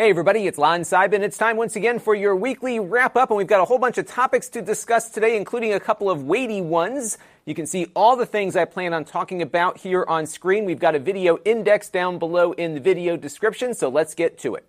Hey everybody, it's Lon Seidman. It's time once again for your weekly wrap up, and we've got a whole bunch of topics to discuss today, including a couple of weighty ones. You can see all the things I plan on talking about here on screen. We've got a video index down below in the video description, so let's get to it.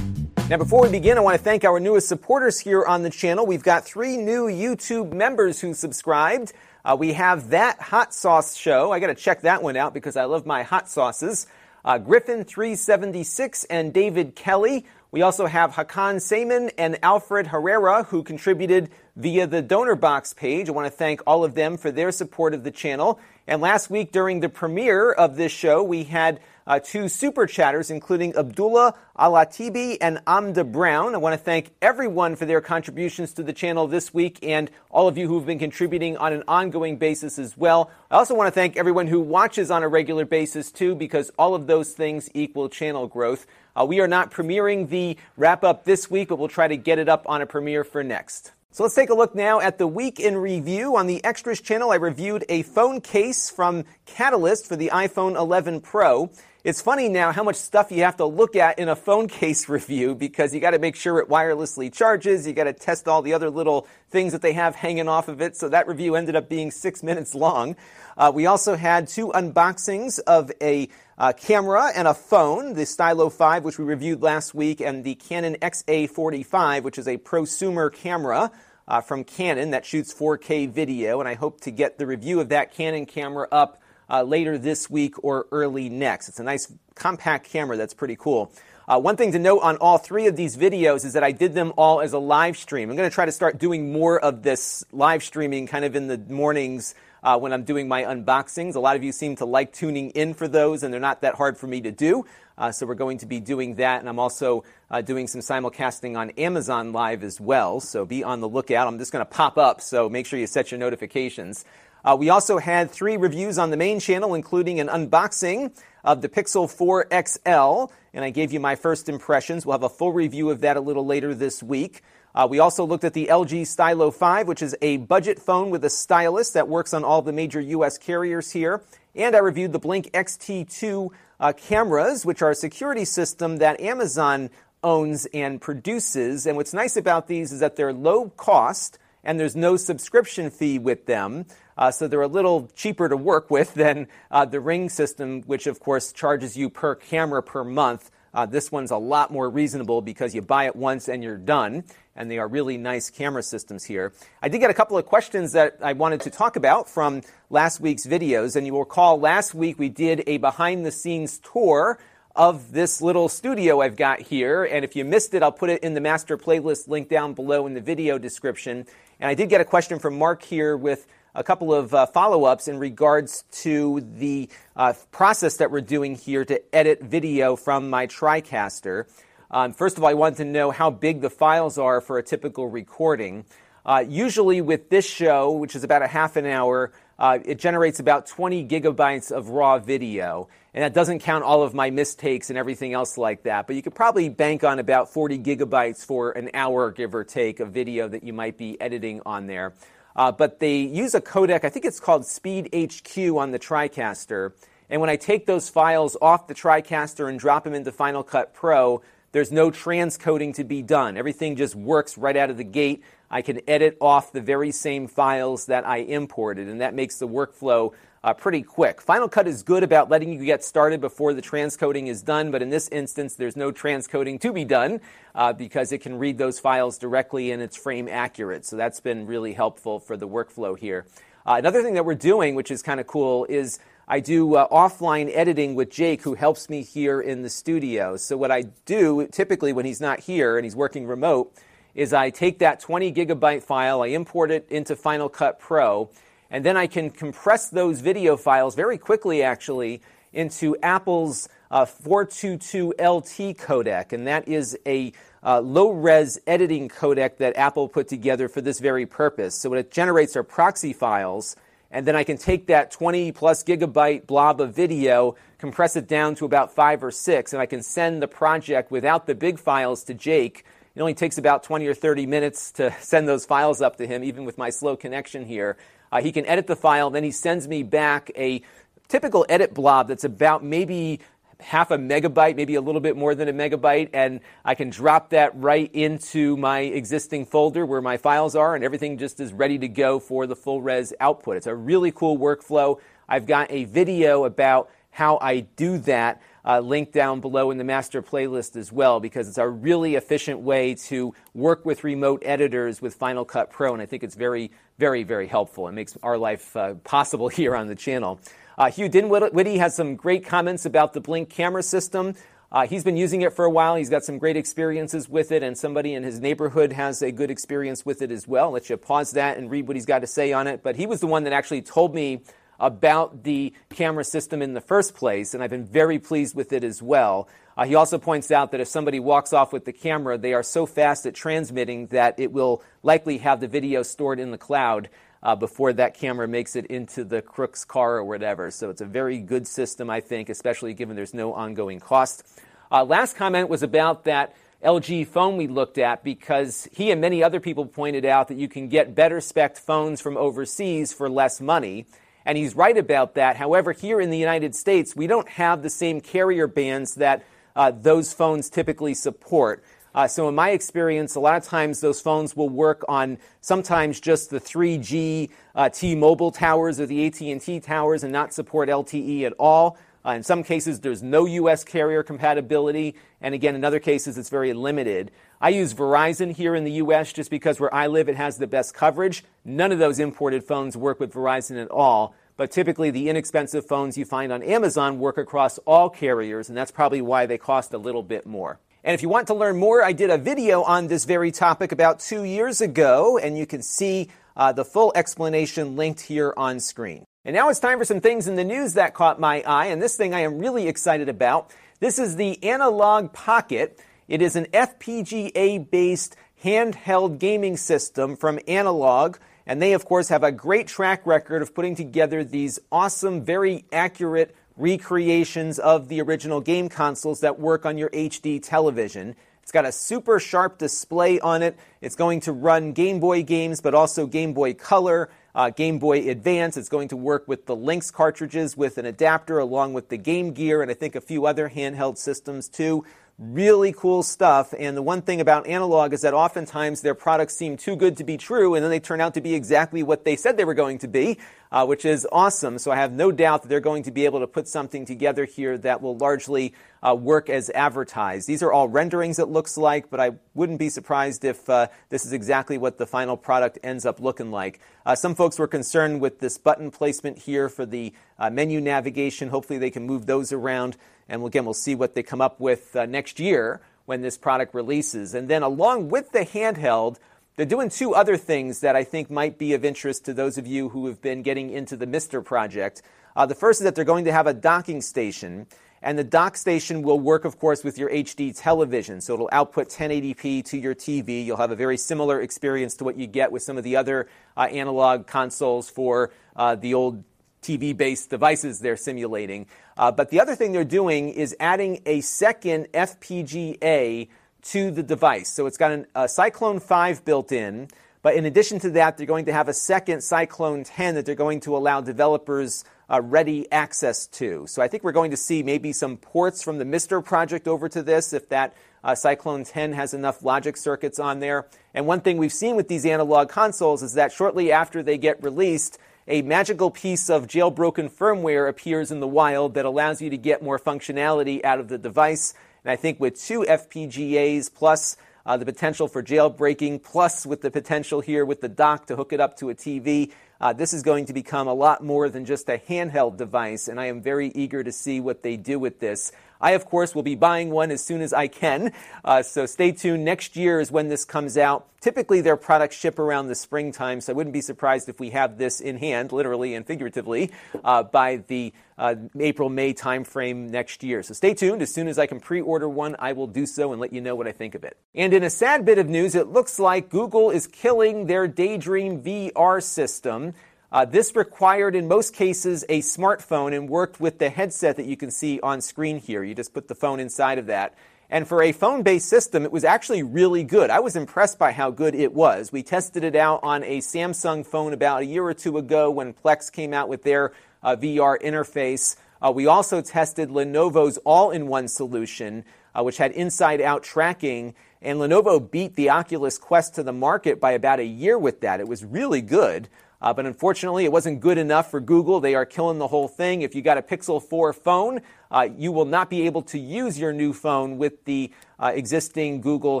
Now, before we begin, I want to thank our newest supporters here on the channel. We've got three new YouTube members who subscribed. Uh, we have that hot sauce show. I got to check that one out because I love my hot sauces. Uh, Griffin 376 and David Kelly. We also have Hakan Sayman and Alfred Herrera who contributed via the donor box page. I want to thank all of them for their support of the channel. And last week during the premiere of this show, we had uh, two super chatters, including Abdullah Alatibi and Amda Brown. I want to thank everyone for their contributions to the channel this week and all of you who've been contributing on an ongoing basis as well. I also want to thank everyone who watches on a regular basis too, because all of those things equal channel growth. Uh, we are not premiering the wrap up this week, but we'll try to get it up on a premiere for next. So let's take a look now at the week in review. On the Extras channel, I reviewed a phone case from Catalyst for the iPhone 11 Pro. It's funny now how much stuff you have to look at in a phone case review because you got to make sure it wirelessly charges. You got to test all the other little things that they have hanging off of it. So that review ended up being six minutes long. Uh, we also had two unboxings of a uh, camera and a phone, the Stylo 5, which we reviewed last week, and the Canon XA45, which is a prosumer camera. Uh, from Canon that shoots 4K video, and I hope to get the review of that Canon camera up uh, later this week or early next. It's a nice compact camera that's pretty cool. Uh, one thing to note on all three of these videos is that I did them all as a live stream. I'm going to try to start doing more of this live streaming kind of in the mornings uh, when I'm doing my unboxings. A lot of you seem to like tuning in for those, and they're not that hard for me to do. Uh, so we're going to be doing that, and I'm also uh, doing some simulcasting on Amazon Live as well. So be on the lookout. I'm just going to pop up, so make sure you set your notifications. Uh, we also had three reviews on the main channel, including an unboxing of the Pixel 4 XL, and I gave you my first impressions. We'll have a full review of that a little later this week. Uh, we also looked at the LG Stylo 5, which is a budget phone with a stylus that works on all the major U.S. carriers here. And I reviewed the Blink XT2 uh, cameras, which are a security system that Amazon owns and produces. And what's nice about these is that they're low cost and there's no subscription fee with them. Uh, so they're a little cheaper to work with than uh, the Ring system, which of course charges you per camera per month. Uh, this one's a lot more reasonable because you buy it once and you're done, and they are really nice camera systems here. I did get a couple of questions that I wanted to talk about from last week's videos, and you will recall last week we did a behind the scenes tour of this little studio I've got here. And if you missed it, I'll put it in the master playlist link down below in the video description. And I did get a question from Mark here with a couple of uh, follow ups in regards to the uh, process that we're doing here to edit video from my TriCaster. Um, first of all, I wanted to know how big the files are for a typical recording. Uh, usually, with this show, which is about a half an hour, uh, it generates about 20 gigabytes of raw video. And that doesn't count all of my mistakes and everything else like that. But you could probably bank on about 40 gigabytes for an hour, give or take, of video that you might be editing on there. Uh, but they use a codec, I think it's called Speed HQ on the TriCaster. And when I take those files off the TriCaster and drop them into Final Cut Pro, there's no transcoding to be done. Everything just works right out of the gate. I can edit off the very same files that I imported, and that makes the workflow uh, pretty quick. Final Cut is good about letting you get started before the transcoding is done, but in this instance, there's no transcoding to be done uh, because it can read those files directly and it's frame accurate. So that's been really helpful for the workflow here. Uh, another thing that we're doing, which is kind of cool, is I do uh, offline editing with Jake, who helps me here in the studio. So what I do typically when he's not here and he's working remote is I take that 20 gigabyte file, I import it into Final Cut Pro, and then I can compress those video files very quickly, actually, into Apple's uh, 422 LT codec, and that is a uh, low res editing codec that Apple put together for this very purpose. So it generates our proxy files, and then I can take that 20 plus gigabyte blob of video, compress it down to about five or six, and I can send the project without the big files to Jake. It only takes about 20 or 30 minutes to send those files up to him, even with my slow connection here. Uh, he can edit the file, then he sends me back a typical edit blob that's about maybe half a megabyte, maybe a little bit more than a megabyte, and I can drop that right into my existing folder where my files are, and everything just is ready to go for the full res output. It's a really cool workflow. I've got a video about how I do that uh, linked down below in the master playlist as well because it's a really efficient way to work with remote editors with Final Cut Pro, and I think it's very, very, very helpful. It makes our life uh, possible here on the channel. Uh, Hugh Dinwiddie has some great comments about the Blink camera system. Uh, he's been using it for a while. He's got some great experiences with it, and somebody in his neighborhood has a good experience with it as well. I'll let you pause that and read what he's got to say on it. But he was the one that actually told me about the camera system in the first place, and I've been very pleased with it as well. Uh, he also points out that if somebody walks off with the camera, they are so fast at transmitting that it will likely have the video stored in the cloud uh, before that camera makes it into the crook's car or whatever. So it's a very good system, I think, especially given there's no ongoing cost. Uh, last comment was about that LG phone we looked at because he and many other people pointed out that you can get better spec phones from overseas for less money. And he's right about that. However, here in the United States, we don't have the same carrier bands that uh, those phones typically support. Uh, so in my experience, a lot of times those phones will work on sometimes just the 3G uh, T-Mobile towers or the AT&T towers and not support LTE at all. Uh, in some cases, there's no U.S. carrier compatibility, and again, in other cases, it's very limited. I use Verizon here in the U.S. just because where I live, it has the best coverage. None of those imported phones work with Verizon at all, but typically the inexpensive phones you find on Amazon work across all carriers, and that's probably why they cost a little bit more. And if you want to learn more, I did a video on this very topic about two years ago, and you can see uh, the full explanation linked here on screen. And now it's time for some things in the news that caught my eye, and this thing I am really excited about. This is the Analogue Pocket. It is an FPGA based handheld gaming system from Analogue. And they, of course, have a great track record of putting together these awesome, very accurate recreations of the original game consoles that work on your HD television. It's got a super sharp display on it. It's going to run Game Boy games, but also Game Boy Color, uh, Game Boy Advance. It's going to work with the Lynx cartridges with an adapter, along with the Game Gear, and I think a few other handheld systems too. Really cool stuff. And the one thing about Analogue is that oftentimes their products seem too good to be true, and then they turn out to be exactly what they said they were going to be, uh, which is awesome. So I have no doubt that they're going to be able to put something together here that will largely uh, work as advertised. These are all renderings, it looks like, but I wouldn't be surprised if uh, this is exactly what the final product ends up looking like. Uh, some folks were concerned with this button placement here for the uh, menu navigation. Hopefully, they can move those around. And again, we'll see what they come up with uh, next year when this product releases. And then, along with the handheld, they're doing two other things that I think might be of interest to those of you who have been getting into the MiSTer project. Uh, the first is that they're going to have a docking station. And the dock station will work, of course, with your HD television. So it'll output 1080p to your TV. You'll have a very similar experience to what you get with some of the other uh, analog consoles for uh, the old TV based devices they're simulating. Uh, but the other thing they're doing is adding a second FPGA to the device. So it's got an, a Cyclone 5 built in. But in addition to that, they're going to have a second Cyclone 10 that they're going to allow developers uh, ready access to. So I think we're going to see maybe some ports from the MiSTer project over to this if that uh, Cyclone 10 has enough logic circuits on there. And one thing we've seen with these analog consoles is that shortly after they get released, a magical piece of jailbroken firmware appears in the wild that allows you to get more functionality out of the device. And I think with two FPGAs plus uh, the potential for jailbreaking, plus with the potential here with the dock to hook it up to a TV, uh, this is going to become a lot more than just a handheld device. And I am very eager to see what they do with this. I, of course, will be buying one as soon as I can. Uh, so stay tuned. Next year is when this comes out. typically their products ship around the springtime, so I wouldn't be surprised if we have this in hand, literally and figuratively, uh, by the uh, April May timeframe next year. So stay tuned. As soon as I can pre order one, I will do so and let you know what I think of it. And in a sad bit of news, it looks like Google is killing their Daydream VR system. Uh, this required, in most cases, a smartphone and worked with the headset that you can see on screen here. You just put the phone inside of that. And for a phone based system, it was actually really good. I was impressed by how good it was. We tested it out on a Samsung phone about a year or two ago when Plex came out with their uh, VR interface. Uh, we also tested Lenovo's all in one solution, uh, which had inside out tracking. And Lenovo beat the Oculus Quest to the market by about a year with that. It was really good. Uh, but unfortunately, it wasn't good enough for Google. They are killing the whole thing. If you got a Pixel 4 phone, uh, you will not be able to use your new phone with the uh, existing Google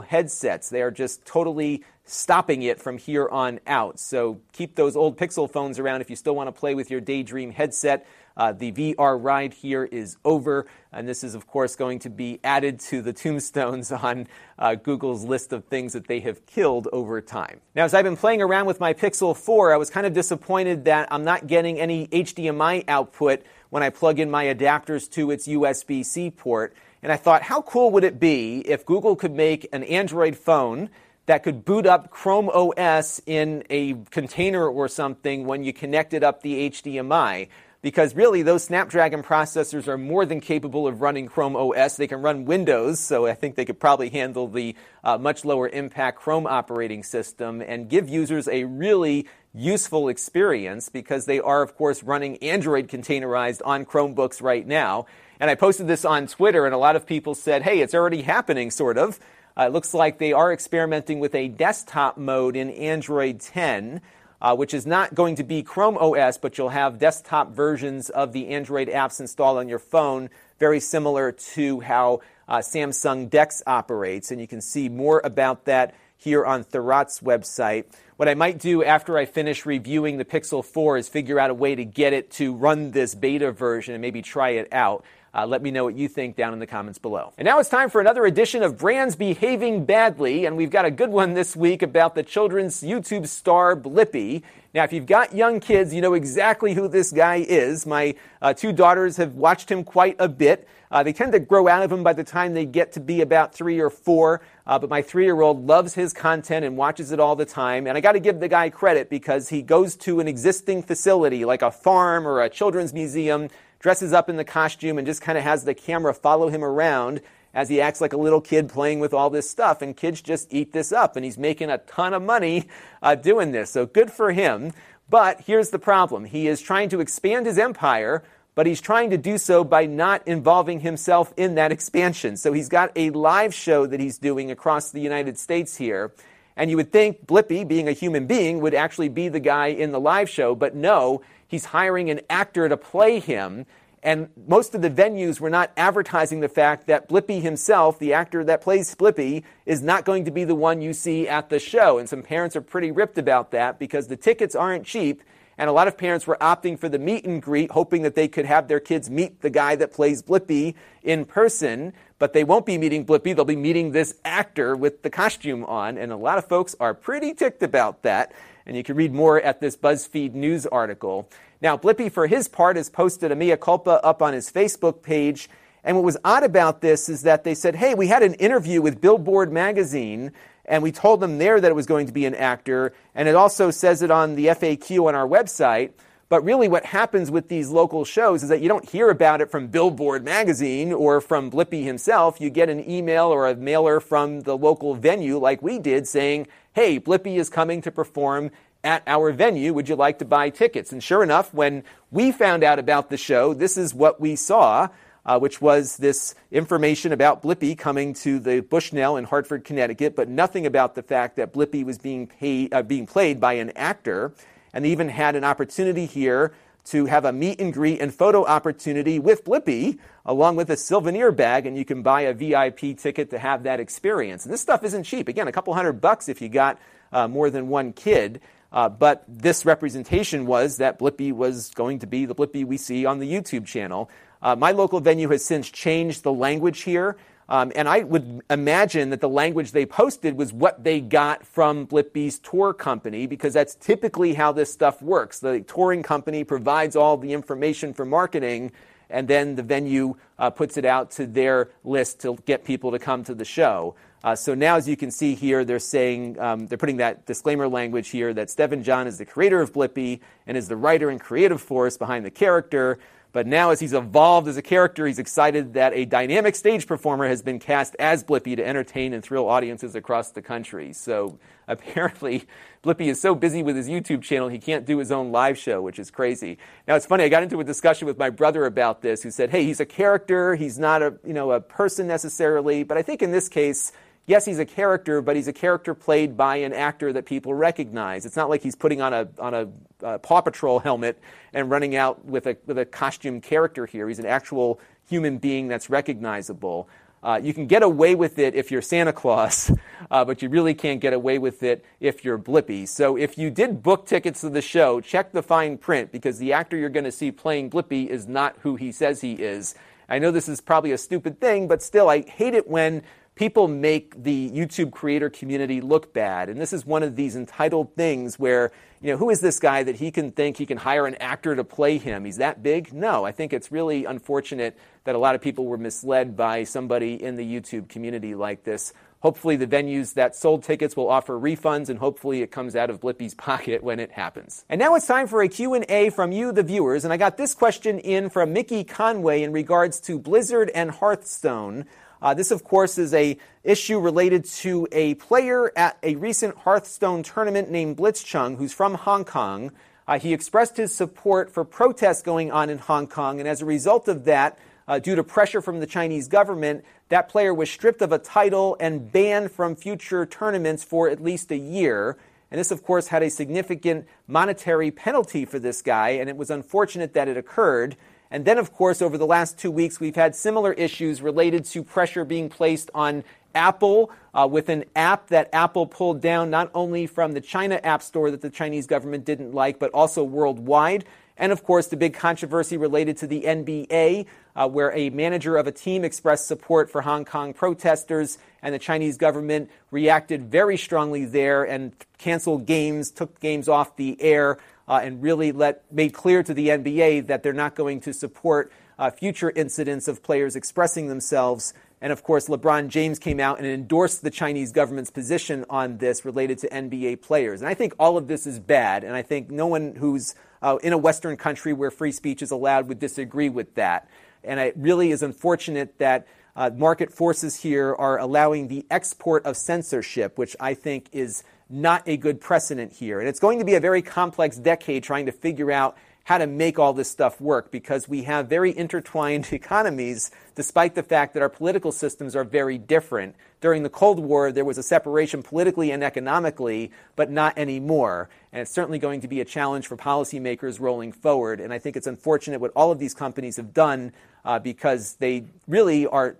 headsets. They are just totally stopping it from here on out. So keep those old Pixel phones around if you still want to play with your Daydream headset. Uh, the VR ride here is over, and this is, of course, going to be added to the tombstones on uh, Google's list of things that they have killed over time. Now, as I've been playing around with my Pixel 4, I was kind of disappointed that I'm not getting any HDMI output when I plug in my adapters to its USB C port. And I thought, how cool would it be if Google could make an Android phone that could boot up Chrome OS in a container or something when you connected up the HDMI? Because really those Snapdragon processors are more than capable of running Chrome OS. They can run Windows, so I think they could probably handle the uh, much lower impact Chrome operating system and give users a really useful experience because they are, of course, running Android containerized on Chromebooks right now. And I posted this on Twitter, and a lot of people said, hey, it's already happening, sort of. Uh, it looks like they are experimenting with a desktop mode in Android 10 uh, which is not going to be Chrome OS, but you'll have desktop versions of the Android apps installed on your phone, very similar to how uh, Samsung DeX operates. And you can see more about that here on Thurrott's website. What I might do after I finish reviewing the Pixel 4 is figure out a way to get it to run this beta version and maybe try it out. Uh, let me know what you think down in the comments below. And now it's time for another edition of Brands Behaving Badly, and we've got a good one this week about the children's YouTube star Blippi. Now, if you've got young kids, you know exactly who this guy is. My uh, two daughters have watched him quite a bit. Uh, they tend to grow out of him by the time they get to be about three or four. Uh, but my three year old loves his content and watches it all the time. And I got to give the guy credit because he goes to an existing facility like a farm or a children's museum dresses up in the costume and just kind of has the camera follow him around as he acts like a little kid playing with all this stuff. And kids just eat this up. And he's making a ton of money uh, doing this. So good for him. But here's the problem he is trying to expand his empire. But he's trying to do so by not involving himself in that expansion. So he's got a live show that he's doing across the United States here. And you would think Blippi, being a human being, would actually be the guy in the live show, but no, he's hiring an actor to play him. And most of the venues were not advertising the fact that Blippi himself, the actor that plays Blippi, is not going to be the one you see at the show. And some parents are pretty ripped about that because the tickets aren't cheap. And a lot of parents were opting for the meet and greet, hoping that they could have their kids meet the guy that plays Blippi in person. But they won't be meeting Blippi, they'll be meeting this actor with the costume on. And a lot of folks are pretty ticked about that. And you can read more at this BuzzFeed news article. Now, Blippi, for his part, has posted a mea culpa up on his Facebook page. And what was odd about this is that they said, hey, we had an interview with Billboard magazine, and we told them there that it was going to be an actor. And it also says it on the FAQ on our website. But really, what happens with these local shows is that you don't hear about it from Billboard magazine or from Blippi himself. You get an email or a mailer from the local venue, like we did, saying, hey, Blippi is coming to perform at our venue. Would you like to buy tickets? And sure enough, when we found out about the show, this is what we saw. Uh, which was this information about Blippi coming to the Bushnell in Hartford, Connecticut, but nothing about the fact that Blippi was being, paid, uh, being played by an actor. And even had an opportunity here to have a meet and greet and photo opportunity with Blippi, along with a souvenir bag, and you can buy a VIP ticket to have that experience. And this stuff isn't cheap. Again, a couple hundred bucks if you got uh, more than one kid. Uh, but this representation was that Blippi was going to be the Blippi we see on the YouTube channel. Uh, my local venue has since changed the language here. Um, and I would imagine that the language they posted was what they got from Blippi's tour company, because that's typically how this stuff works. The touring company provides all the information for marketing, and then the venue uh, puts it out to their list to get people to come to the show. Uh, so now, as you can see here, they're saying um, they're putting that disclaimer language here that Stevin John is the creator of Blippi and is the writer and creative force behind the character. But now, as he's evolved as a character, he's excited that a dynamic stage performer has been cast as Blippi to entertain and thrill audiences across the country. So apparently, Blippi is so busy with his YouTube channel, he can't do his own live show, which is crazy. Now, it's funny, I got into a discussion with my brother about this, who said, hey, he's a character, he's not a, you know, a person necessarily, but I think in this case, yes, he's a character, but he's a character played by an actor that people recognize. It's not like he's putting on a on a uh, Paw Patrol helmet and running out with a with a costume character here. He's an actual human being that's recognizable. Uh, you can get away with it if you're Santa Claus, uh, but you really can't get away with it if you're Blippi. So if you did book tickets to the show, check the fine print because the actor you're going to see playing Blippi is not who he says he is. I know this is probably a stupid thing, but still, I hate it when people make the YouTube creator community look bad. And this is one of these entitled things where, you know, who is this guy that he can think he can hire an actor to play him? He's that big? No, I think it's really unfortunate that a lot of people were misled by somebody in the YouTube community like this. Hopefully, the venues that sold tickets will offer refunds, and hopefully, it comes out of Blippi's pocket when it happens. And now it's time for a Q&A from you, the viewers. And I got this question in from Mickey Conway in regards to Blizzard and Hearthstone. Uh, this, of course, is a issue related to a player at a recent Hearthstone tournament named Blitzchung, who's from Hong Kong. Uh, he expressed his support for protests going on in Hong Kong, and as a result of that, uh, due to pressure from the Chinese government, that player was stripped of a title and banned from future tournaments for at least a year. And this, of course, had a significant monetary penalty for this guy, and it was unfortunate that it occurred. And then, of course, over the last two weeks, we've had similar issues related to pressure being placed on Apple uh, with an app that Apple pulled down not only from the China App Store that the Chinese government didn't like, but also worldwide. And of course, the big controversy related to the NBA, uh, where a manager of a team expressed support for Hong Kong protesters, and the Chinese government reacted very strongly there and canceled games, took games off the air uh, and really let, made clear to the NBA that they're not going to support uh, future incidents of players expressing themselves. And of course, LeBron James came out and endorsed the Chinese government's position on this related to NBA players. And I think all of this is bad. And I think no one who's uh, in a Western country where free speech is allowed would disagree with that. And it really is unfortunate that uh, market forces here are allowing the export of censorship, which I think is not a good precedent here. And it's going to be a very complex decade trying to figure out how to make all this stuff work because we have very intertwined economies despite the fact that our political systems are very different. During the Cold War, there was a separation politically and economically, but not anymore. And it's certainly going to be a challenge for policymakers rolling forward. And I think it's unfortunate what all of these companies have done uh, because they really are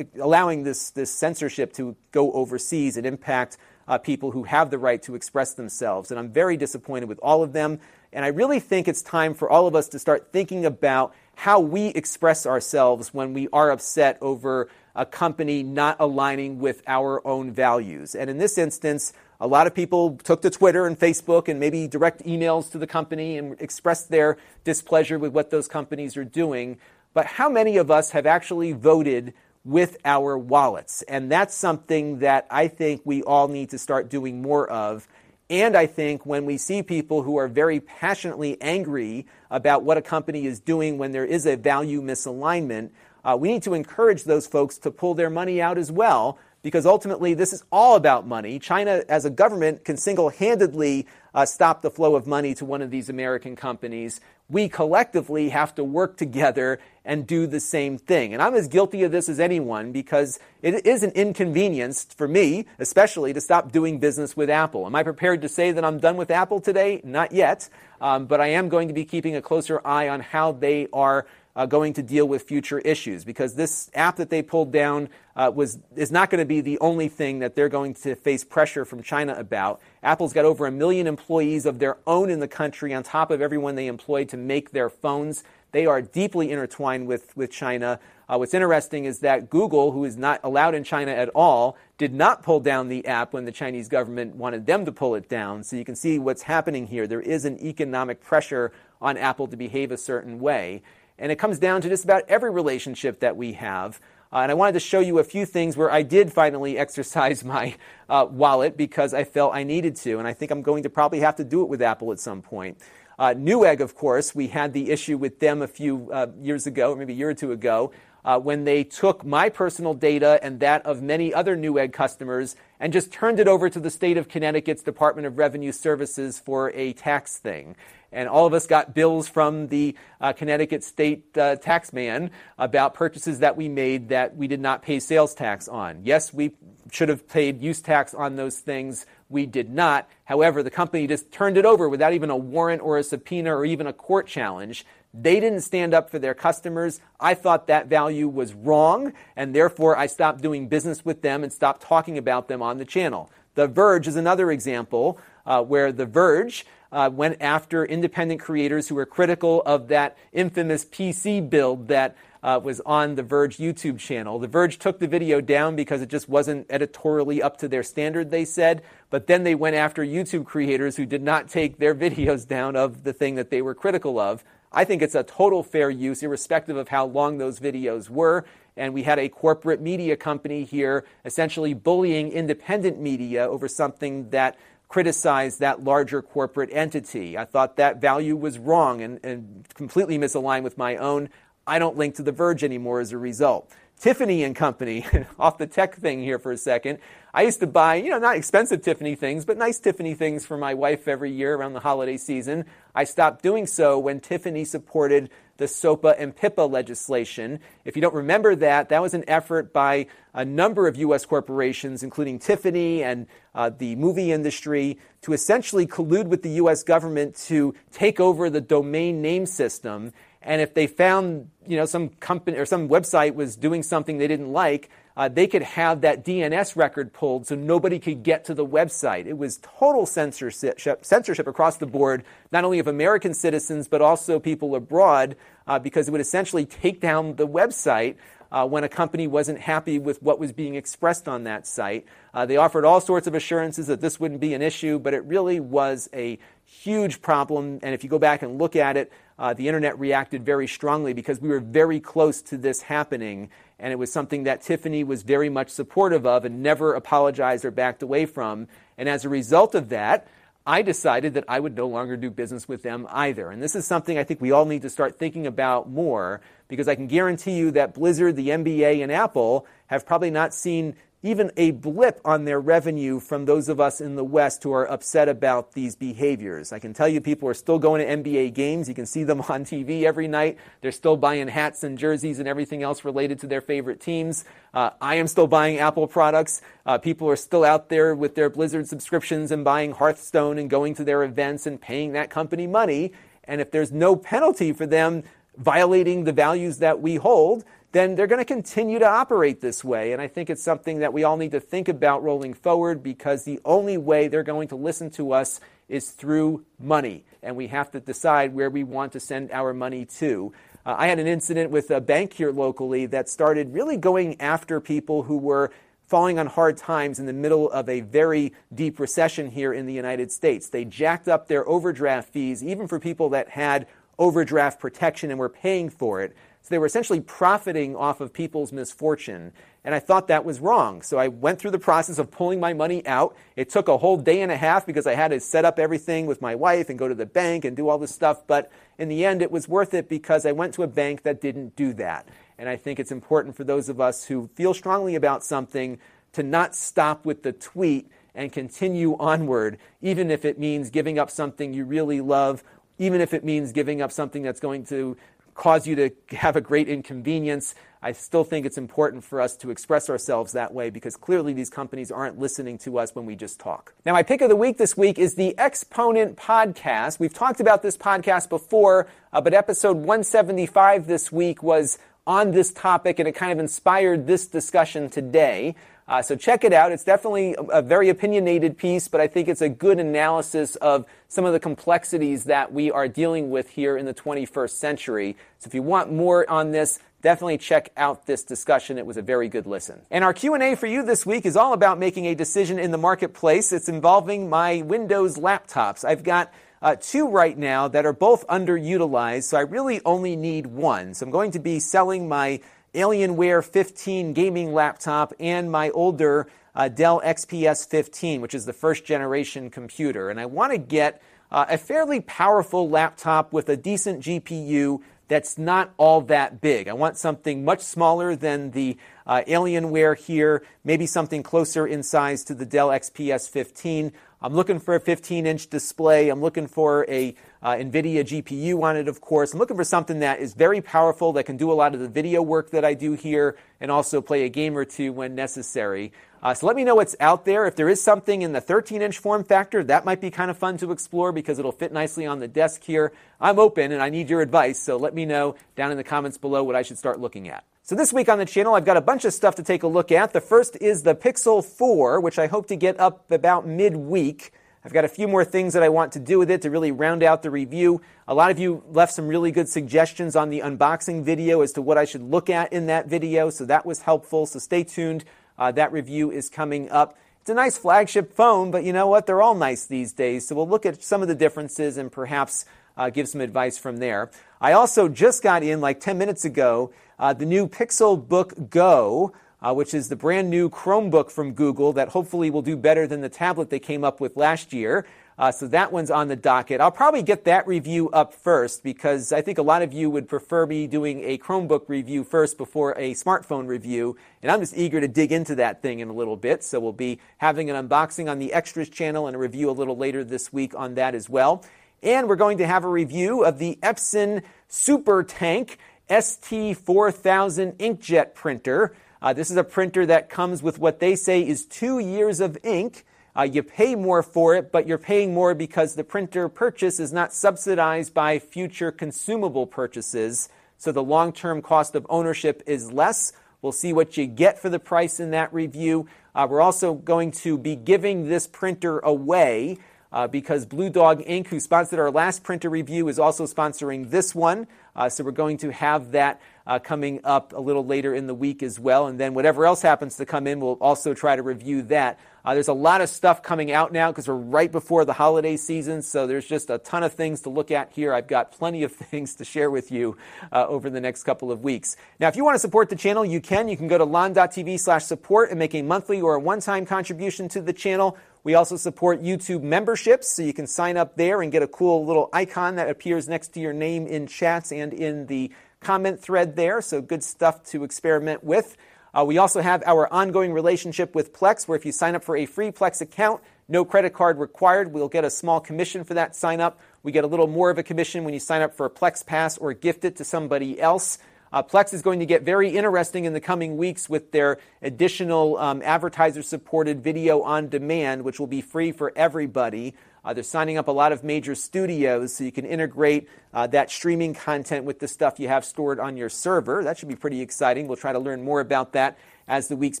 allowing this, this censorship to go overseas and impact uh, people who have the right to express themselves. And I'm very disappointed with all of them. And I really think it's time for all of us to start thinking about how we express ourselves when we are upset over a company not aligning with our own values. And in this instance, a lot of people took to Twitter and Facebook and maybe direct emails to the company and expressed their displeasure with what those companies are doing. But how many of us have actually voted with our wallets. And that's something that I think we all need to start doing more of. And I think when we see people who are very passionately angry about what a company is doing when there is a value misalignment, uh, we need to encourage those folks to pull their money out as well because ultimately this is all about money. China, as a government, can single handedly uh, stop the flow of money to one of these American companies. We collectively have to work together and do the same thing. And I'm as guilty of this as anyone because it is an inconvenience for me, especially, to stop doing business with Apple. Am I prepared to say that I'm done with Apple today? Not yet. Um, but I am going to be keeping a closer eye on how they are uh, going to deal with future issues because this app that they pulled down uh, was is not going to be the only thing that they're going to face pressure from China about. Apple's got over a million employees of their own in the country on top of everyone they employ to make their phones. They are deeply intertwined with, with China. Uh, what's interesting is that Google, who is not allowed in China at all, did not pull down the app when the Chinese government wanted them to pull it down. So you can see what's happening here. There is an economic pressure on Apple to behave a certain way. And it comes down to just about every relationship that we have. Uh, and I wanted to show you a few things where I did finally exercise my uh, wallet because I felt I needed to. And I think I'm going to probably have to do it with Apple at some point. Uh, Newegg, of course, we had the issue with them a few uh, years ago, or maybe a year or two ago, uh, when they took my personal data and that of many other Newegg customers and just turned it over to the state of Connecticut's Department of Revenue Services for a tax thing. And all of us got bills from the uh, Connecticut state uh, tax man about purchases that we made that we did not pay sales tax on. Yes, we should have paid use tax on those things. We did not. However, the company just turned it over without even a warrant or a subpoena or even a court challenge. They didn't stand up for their customers. I thought that value was wrong, and therefore I stopped doing business with them and stopped talking about them on the channel. The Verge is another example uh, where The Verge uh, went after independent creators who were critical of that infamous PC build that uh, was on the Verge YouTube channel. The Verge took the video down because it just wasn't editorially up to their standard, they said. But then they went after YouTube creators who did not take their videos down of the thing that they were critical of. I think it's a total fair use, irrespective of how long those videos were. And we had a corporate media company here essentially bullying independent media over something that criticized that larger corporate entity. I thought that value was wrong and, and completely misaligned with my own. I don't link to The Verge anymore as a result. Tiffany and Company, off the tech thing here for a second. I used to buy, you know, not expensive Tiffany things, but nice Tiffany things for my wife every year around the holiday season. I stopped doing so when Tiffany supported the SOPA and PIPA legislation. If you don't remember that, that was an effort by a number of U.S. corporations, including Tiffany and uh, the movie industry, to essentially collude with the U.S. government to take over the domain name system and if they found, you know, some company or some website was doing something they didn't like, uh, they could have that DNS record pulled so nobody could get to the website. It was total censorship, censorship across the board, not only of American citizens, but also people abroad, uh, because it would essentially take down the website uh, when a company wasn't happy with what was being expressed on that site. Uh, they offered all sorts of assurances that this wouldn't be an issue, but it really was a huge problem. And if you go back and look at it, uh, the internet reacted very strongly because we were very close to this happening. And it was something that Tiffany was very much supportive of and never apologized or backed away from. And as a result of that, I decided that I would no longer do business with them either. And this is something I think we all need to start thinking about more because I can guarantee you that Blizzard, the NBA, and Apple have probably not seen even a blip on their revenue from those of us in the West who are upset about these behaviors. I can tell you people are still going to NBA games. You can see them on TV every night. They're still buying hats and jerseys and everything else related to their favorite teams. Uh, I am still buying Apple products. Uh, people are still out there with their Blizzard subscriptions and buying Hearthstone and going to their events and paying that company money. And if there's no penalty for them violating the values that we hold, then they're going to continue to operate this way. And I think it's something that we all need to think about rolling forward because the only way they're going to listen to us is through money. And we have to decide where we want to send our money to. Uh, I had an incident with a bank here locally that started really going after people who were falling on hard times in the middle of a very deep recession here in the United States. They jacked up their overdraft fees, even for people that had overdraft protection and were paying for it. So they were essentially profiting off of people's misfortune. And I thought that was wrong. So I went through the process of pulling my money out. It took a whole day and a half because I had to set up everything with my wife and go to the bank and do all this stuff. But in the end, it was worth it because I went to a bank that didn't do that. And I think it's important for those of us who feel strongly about something to not stop with the tweet and continue onward, even if it means giving up something you really love even if it means giving up something that's going to cause you to have a great inconvenience. I still think it's important for us to express ourselves that way because clearly these companies aren't listening to us when we just talk. Now, my pick of the week this week is the Exponent podcast. We've talked about this podcast before, uh, but episode 175 this week was on this topic and it kind of inspired this discussion today. Uh, so check it out. It's definitely a, a, very opinionated piece, but I think it's a good analysis of some of the complexities that we are dealing with here in the 21st century. So if you want more on this, definitely check out this discussion. It was a very good listen. And our Q&A for you this week is all about making a decision in the marketplace. It's involving my Windows laptops. I've got uh, two right now that are both underutilized, so I really only need one. So I'm going to be selling my Alienware 15 gaming laptop and my older uh, Dell XPS 15, which is the first generation computer. And I want to get uh, a fairly powerful laptop with a decent GPU that's not all that big. I want something much smaller than the uh, Alienware here, maybe something closer in size to the Dell XPS 15. I'm looking for a 15 inch display. I'm looking for a uh, NVIDIA GPU on it, of course. I'm looking for something that is very powerful, that can do a lot of the video work that I do here, and also play a game or two when necessary. Uh, so let me know what's out there. If there is something in the 13 inch form factor, that might be kind of fun to explore because it'll fit nicely on the desk here. I'm open and I need your advice, so let me know down in the comments below what I should start looking at. So this week on the channel, I've got a bunch of stuff to take a look at. The first is the Pixel 4, which I hope to get up about midweek. I've got a few more things that I want to do with it to really round out the review. A lot of you left some really good suggestions on the unboxing video as to what I should look at in that video, so that was helpful. So stay tuned. Uh, that review is coming up. It's a nice flagship phone, but you know what? They're all nice these days. So we'll look at some of the differences and perhaps uh, give some advice from there. I also just got in like 10 minutes ago uh, the new Pixel Book Go uh, which is the brand new Chromebook from Google that hopefully will do better than the tablet they came up with last year. Uh, so that one's on the docket. I'll probably get that review up first because I think a lot of you would prefer me doing a Chromebook review first before a smartphone review. And I'm just eager to dig into that thing in a little bit. So we'll be having an unboxing on the Extras channel and a review a little later this week on that as well. And we're going to have a review of the Epson Super Tank ST4000 inkjet printer. Uh, this is a printer that comes with what they say is two years of ink. Uh, you pay more for it, but you're paying more because the printer purchase is not subsidized by future consumable purchases. So the long term cost of ownership is less. We'll see what you get for the price in that review. Uh, we're also going to be giving this printer away uh, because Blue Dog Ink, who sponsored our last printer review, is also sponsoring this one. Uh, so we're going to have that uh, coming up a little later in the week as well. And then whatever else happens to come in, we'll also try to review that. Uh, there's a lot of stuff coming out now because we're right before the holiday season, so there's just a ton of things to look at here. I've got plenty of things to share with you uh, over the next couple of weeks. Now, if you want to support the channel, you can. You can go to lon.tv slash support and make a monthly or a one-time contribution to the channel. We also support YouTube memberships, so you can sign up there and get a cool little icon that appears next to your name in chats and in the comment thread there, so good stuff to experiment with. Uh, we also have our ongoing relationship with Plex, where if you sign up for a free Plex account, no credit card required, we'll get a small commission for that sign up. We get a little more of a commission when you sign up for a Plex Pass or gift it to somebody else. Uh, Plex is going to get very interesting in the coming weeks with their additional um, advertiser supported video on demand, which will be free for everybody. Uh, they're signing up a lot of major studios so you can integrate uh, that streaming content with the stuff you have stored on your server. That should be pretty exciting. We'll try to learn more about that as the weeks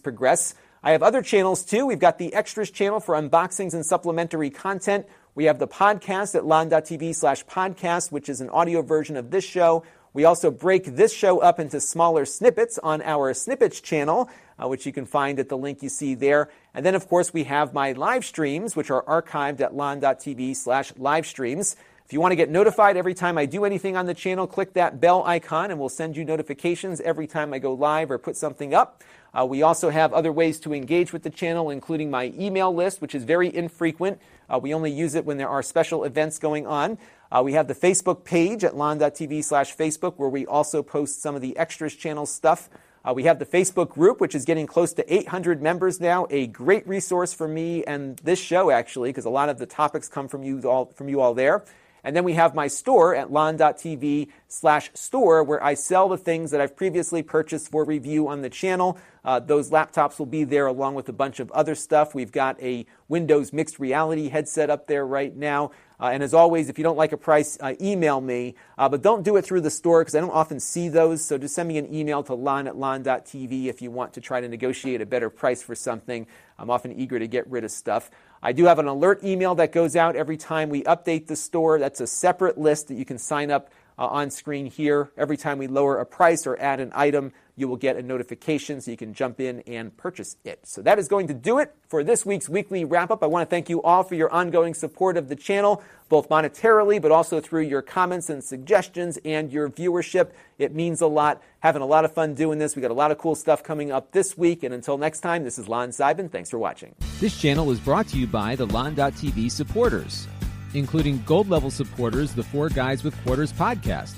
progress. I have other channels too. We've got the extras channel for unboxings and supplementary content. We have the podcast at lon.tv slash podcast, which is an audio version of this show. We also break this show up into smaller snippets on our snippets channel, uh, which you can find at the link you see there. And then, of course, we have my live streams, which are archived at lon.tv slash live streams. If you want to get notified every time I do anything on the channel, click that bell icon and we'll send you notifications every time I go live or put something up. Uh, we also have other ways to engage with the channel, including my email list, which is very infrequent. Uh, we only use it when there are special events going on. Uh, we have the Facebook page at lon.tv slash Facebook, where we also post some of the extras channel stuff. Uh, we have the Facebook group, which is getting close to 800 members now. A great resource for me and this show, actually, because a lot of the topics come from you all, from you all there. And then we have my store at lon.tv slash store where I sell the things that I've previously purchased for review on the channel. Uh, those laptops will be there along with a bunch of other stuff. We've got a Windows mixed reality headset up there right now. Uh, and as always, if you don't like a price, uh, email me. Uh, but don't do it through the store because I don't often see those. So just send me an email to lon at lon.tv if you want to try to negotiate a better price for something. I'm often eager to get rid of stuff. I do have an alert email that goes out every time we update the store. That's a separate list that you can sign up uh, on screen here. Every time we lower a price or add an item, you will get a notification so you can jump in and purchase it. So that is going to do it for this week's weekly wrap up. I want to thank you all for your ongoing support of the channel, both monetarily, but also through your comments and suggestions and your viewership. It means a lot. Having a lot of fun doing this. We got a lot of cool stuff coming up this week. And until next time, this is Lon Seidman. Thanks for watching. This channel is brought to you by the Lon.TV supporters, including gold level supporters, the Four Guys with Quarters podcast,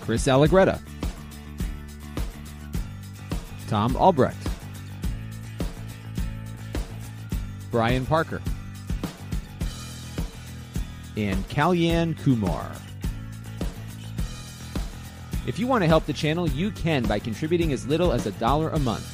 Chris Allegretta. Tom Albrecht, Brian Parker, and Kalyan Kumar. If you want to help the channel, you can by contributing as little as a dollar a month.